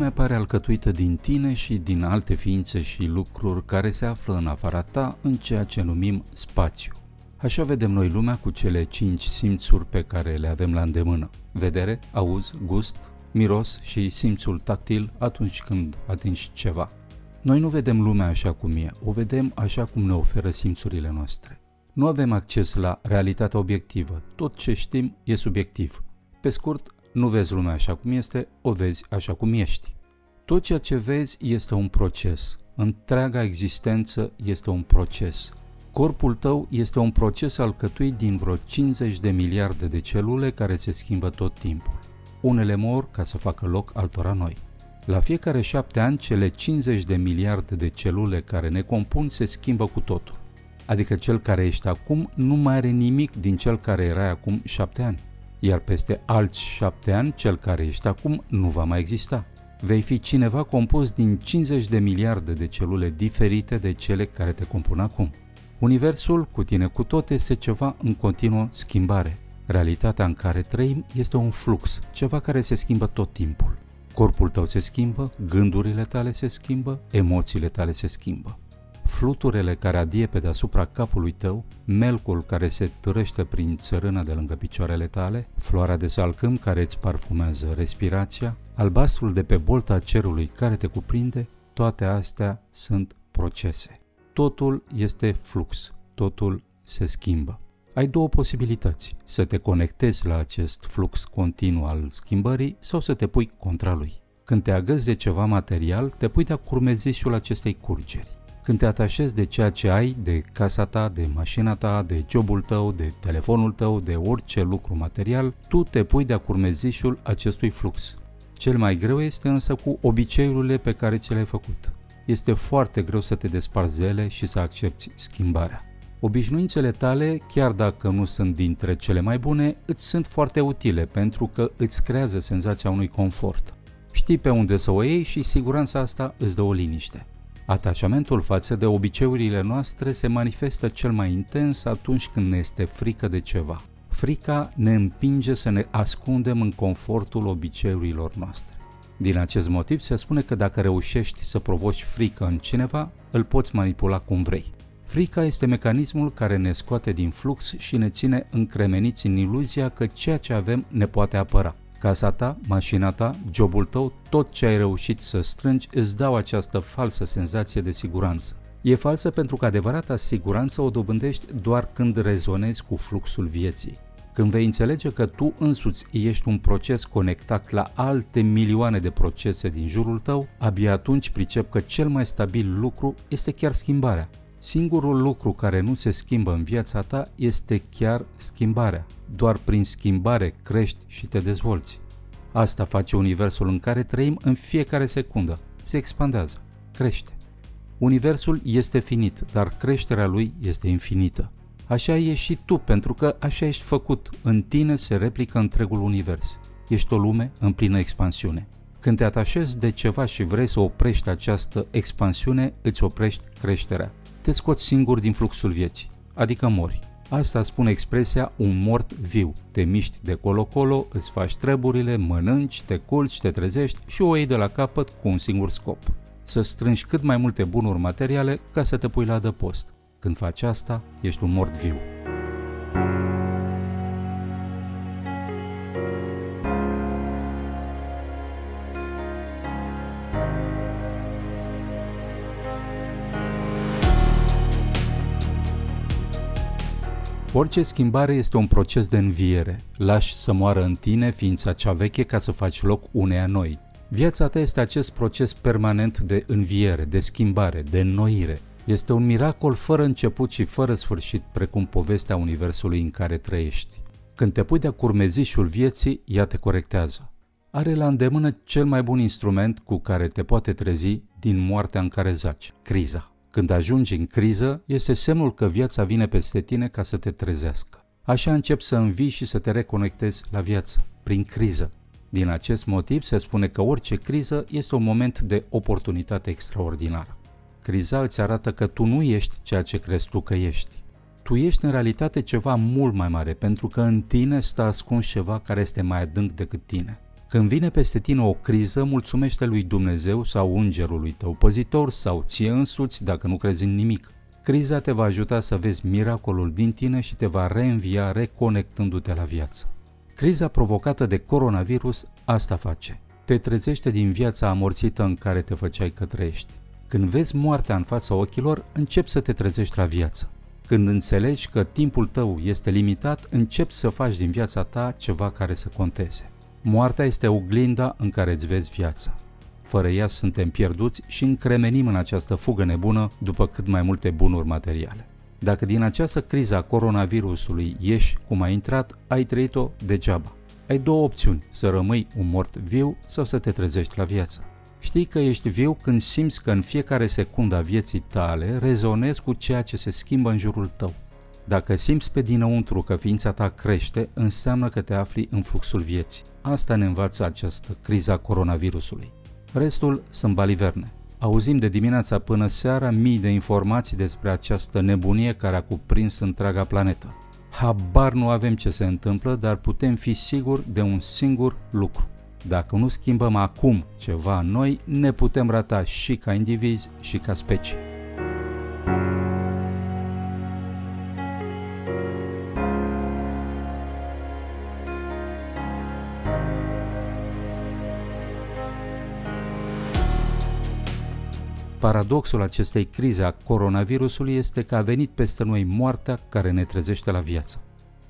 Lumea pare alcătuită din tine și din alte ființe și lucruri care se află în afara ta în ceea ce numim spațiu. Așa vedem noi lumea cu cele cinci simțuri pe care le avem la îndemână. Vedere, auz, gust, miros și simțul tactil atunci când atingi ceva. Noi nu vedem lumea așa cum e, o vedem așa cum ne oferă simțurile noastre. Nu avem acces la realitatea obiectivă, tot ce știm e subiectiv. Pe scurt, nu vezi lumea așa cum este, o vezi așa cum ești. Tot ceea ce vezi este un proces. Întreaga existență este un proces. Corpul tău este un proces alcătuit din vreo 50 de miliarde de celule care se schimbă tot timpul. Unele mor ca să facă loc altora noi. La fiecare șapte ani, cele 50 de miliarde de celule care ne compun se schimbă cu totul. Adică cel care ești acum nu mai are nimic din cel care erai acum șapte ani iar peste alți șapte ani cel care ești acum nu va mai exista. Vei fi cineva compus din 50 de miliarde de celule diferite de cele care te compun acum. Universul, cu tine cu tot, este ceva în continuă schimbare. Realitatea în care trăim este un flux, ceva care se schimbă tot timpul. Corpul tău se schimbă, gândurile tale se schimbă, emoțiile tale se schimbă fluturele care adie pe deasupra capului tău, melcul care se târăște prin țărână de lângă picioarele tale, floarea de salcâm care îți parfumează respirația, albastrul de pe bolta cerului care te cuprinde, toate astea sunt procese. Totul este flux, totul se schimbă. Ai două posibilități, să te conectezi la acest flux continuu al schimbării sau să te pui contra lui. Când te agăzi de ceva material, te pui de-a curmezișul acestei curgeri. Când te atașezi de ceea ce ai, de casa ta, de mașina ta, de jobul tău, de telefonul tău, de orice lucru material, tu te pui de-a curmezișul acestui flux. Cel mai greu este însă cu obiceiurile pe care ți le-ai făcut. Este foarte greu să te desparți ele și să accepti schimbarea. Obișnuințele tale, chiar dacă nu sunt dintre cele mai bune, îți sunt foarte utile pentru că îți creează senzația unui confort. Știi pe unde să o iei și siguranța asta îți dă o liniște. Atașamentul față de obiceiurile noastre se manifestă cel mai intens atunci când ne este frică de ceva. Frica ne împinge să ne ascundem în confortul obiceiurilor noastre. Din acest motiv se spune că dacă reușești să provoci frică în cineva, îl poți manipula cum vrei. Frica este mecanismul care ne scoate din flux și ne ține încremeniți în iluzia că ceea ce avem ne poate apăra. Casa ta, mașina ta, jobul tău, tot ce ai reușit să strângi îți dau această falsă senzație de siguranță. E falsă pentru că adevărata siguranță o dobândești doar când rezonezi cu fluxul vieții. Când vei înțelege că tu însuți ești un proces conectat la alte milioane de procese din jurul tău, abia atunci pricep că cel mai stabil lucru este chiar schimbarea. Singurul lucru care nu se schimbă în viața ta este chiar schimbarea. Doar prin schimbare crești și te dezvolți. Asta face universul în care trăim în fiecare secundă. Se expandează, crește. Universul este finit, dar creșterea lui este infinită. Așa ești și tu, pentru că așa ești făcut. În tine se replică întregul univers. Ești o lume în plină expansiune. Când te atașezi de ceva și vrei să oprești această expansiune, îți oprești creșterea te scoți singur din fluxul vieții, adică mori. Asta spune expresia un mort viu. Te miști de colo-colo, îți faci treburile, mănânci, te culci, te trezești și o iei de la capăt cu un singur scop. Să strângi cât mai multe bunuri materiale ca să te pui la adăpost. Când faci asta, ești un mort viu. Orice schimbare este un proces de înviere. Lași să moară în tine ființa cea veche ca să faci loc uneia noi. Viața ta este acest proces permanent de înviere, de schimbare, de înnoire. Este un miracol fără început și fără sfârșit, precum povestea universului în care trăiești. Când te pui de-a curmezișul vieții, ea te corectează. Are la îndemână cel mai bun instrument cu care te poate trezi din moartea în care zaci, criza. Când ajungi în criză, este semnul că viața vine peste tine ca să te trezească. Așa începi să învii și să te reconectezi la viață, prin criză. Din acest motiv se spune că orice criză este un moment de oportunitate extraordinară. Criza îți arată că tu nu ești ceea ce crezi tu că ești. Tu ești în realitate ceva mult mai mare, pentru că în tine stă ascuns ceva care este mai adânc decât tine. Când vine peste tine o criză, mulțumește lui Dumnezeu sau îngerului tău păzitor sau ție însuți dacă nu crezi în nimic. Criza te va ajuta să vezi miracolul din tine și te va reînvia reconectându-te la viață. Criza provocată de coronavirus asta face. Te trezește din viața amorțită în care te făceai că trăiești. Când vezi moartea în fața ochilor, începi să te trezești la viață. Când înțelegi că timpul tău este limitat, începi să faci din viața ta ceva care să conteze. Moartea este oglinda în care îți vezi viața. Fără ea suntem pierduți și încremenim în această fugă nebună după cât mai multe bunuri materiale. Dacă din această criză a coronavirusului ieși cum ai intrat, ai trăit-o degeaba. Ai două opțiuni, să rămâi un mort viu sau să te trezești la viață. Știi că ești viu când simți că în fiecare secundă a vieții tale rezonezi cu ceea ce se schimbă în jurul tău. Dacă simți pe dinăuntru că ființa ta crește, înseamnă că te afli în fluxul vieții. Asta ne învață această criza coronavirusului. Restul sunt baliverne. Auzim de dimineața până seara mii de informații despre această nebunie care a cuprins întreaga planetă. Habar nu avem ce se întâmplă, dar putem fi siguri de un singur lucru. Dacă nu schimbăm acum ceva noi, ne putem rata și ca indivizi și ca specie. Paradoxul acestei crize a coronavirusului este că a venit peste noi moartea care ne trezește la viață.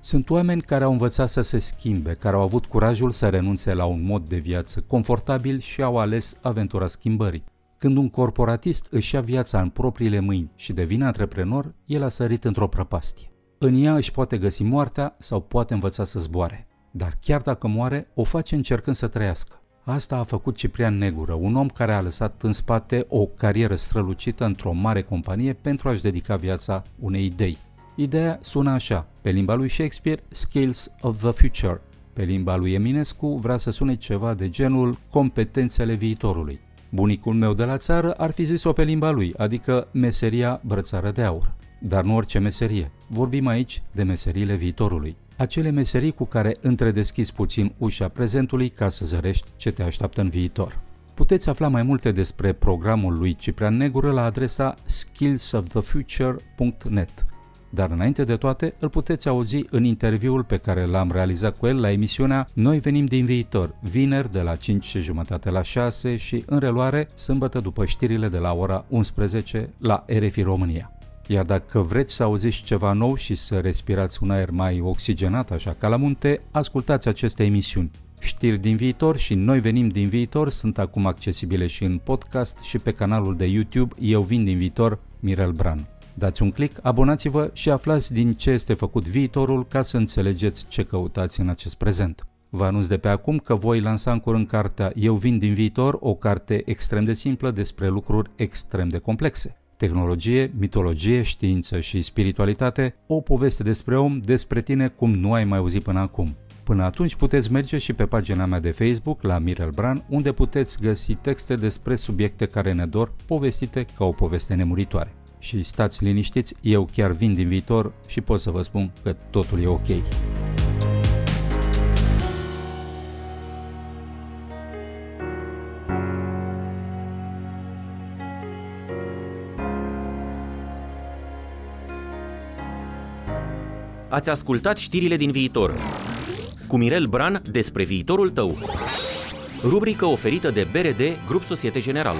Sunt oameni care au învățat să se schimbe, care au avut curajul să renunțe la un mod de viață confortabil și au ales aventura schimbării. Când un corporatist își ia viața în propriile mâini și devine antreprenor, el a sărit într-o prăpastie. În ea își poate găsi moartea sau poate învăța să zboare. Dar chiar dacă moare, o face încercând să trăiască. Asta a făcut Ciprian Negură, un om care a lăsat în spate o carieră strălucită într-o mare companie pentru a-și dedica viața unei idei. Ideea sună așa, pe limba lui Shakespeare, Skills of the Future. Pe limba lui Eminescu vrea să sune ceva de genul competențele viitorului. Bunicul meu de la țară ar fi zis-o pe limba lui, adică meseria brățară de aur. Dar nu orice meserie. Vorbim aici de meseriile viitorului acele meserii cu care întredeschizi puțin ușa prezentului ca să zărești ce te așteaptă în viitor. Puteți afla mai multe despre programul lui Ciprian Negură la adresa skillsofthefuture.net. Dar înainte de toate, îl puteți auzi în interviul pe care l-am realizat cu el la emisiunea Noi venim din viitor, vineri de la 5 și jumătate la 6 și în reluare sâmbătă după știrile de la ora 11 la RFI România. Iar dacă vreți să auziți ceva nou și să respirați un aer mai oxigenat, așa ca la munte, ascultați aceste emisiuni. Știri din viitor și Noi venim din viitor sunt acum accesibile și în podcast și pe canalul de YouTube Eu vin din viitor, Mirel Bran. Dați un click, abonați-vă și aflați din ce este făcut viitorul ca să înțelegeți ce căutați în acest prezent. Vă anunț de pe acum că voi lansa în curând cartea Eu vin din viitor, o carte extrem de simplă despre lucruri extrem de complexe tehnologie, mitologie, știință și spiritualitate, o poveste despre om, despre tine cum nu ai mai auzit până acum. Până atunci puteți merge și pe pagina mea de Facebook, la Mirel Bran, unde puteți găsi texte despre subiecte care ne dor, povestite ca o poveste nemuritoare. Și stați liniștiți, eu chiar vin din viitor și pot să vă spun că totul e ok. Ați ascultat știrile din viitor. Cu Mirel Bran despre viitorul tău. Rubrică oferită de BRD Grup Societe General.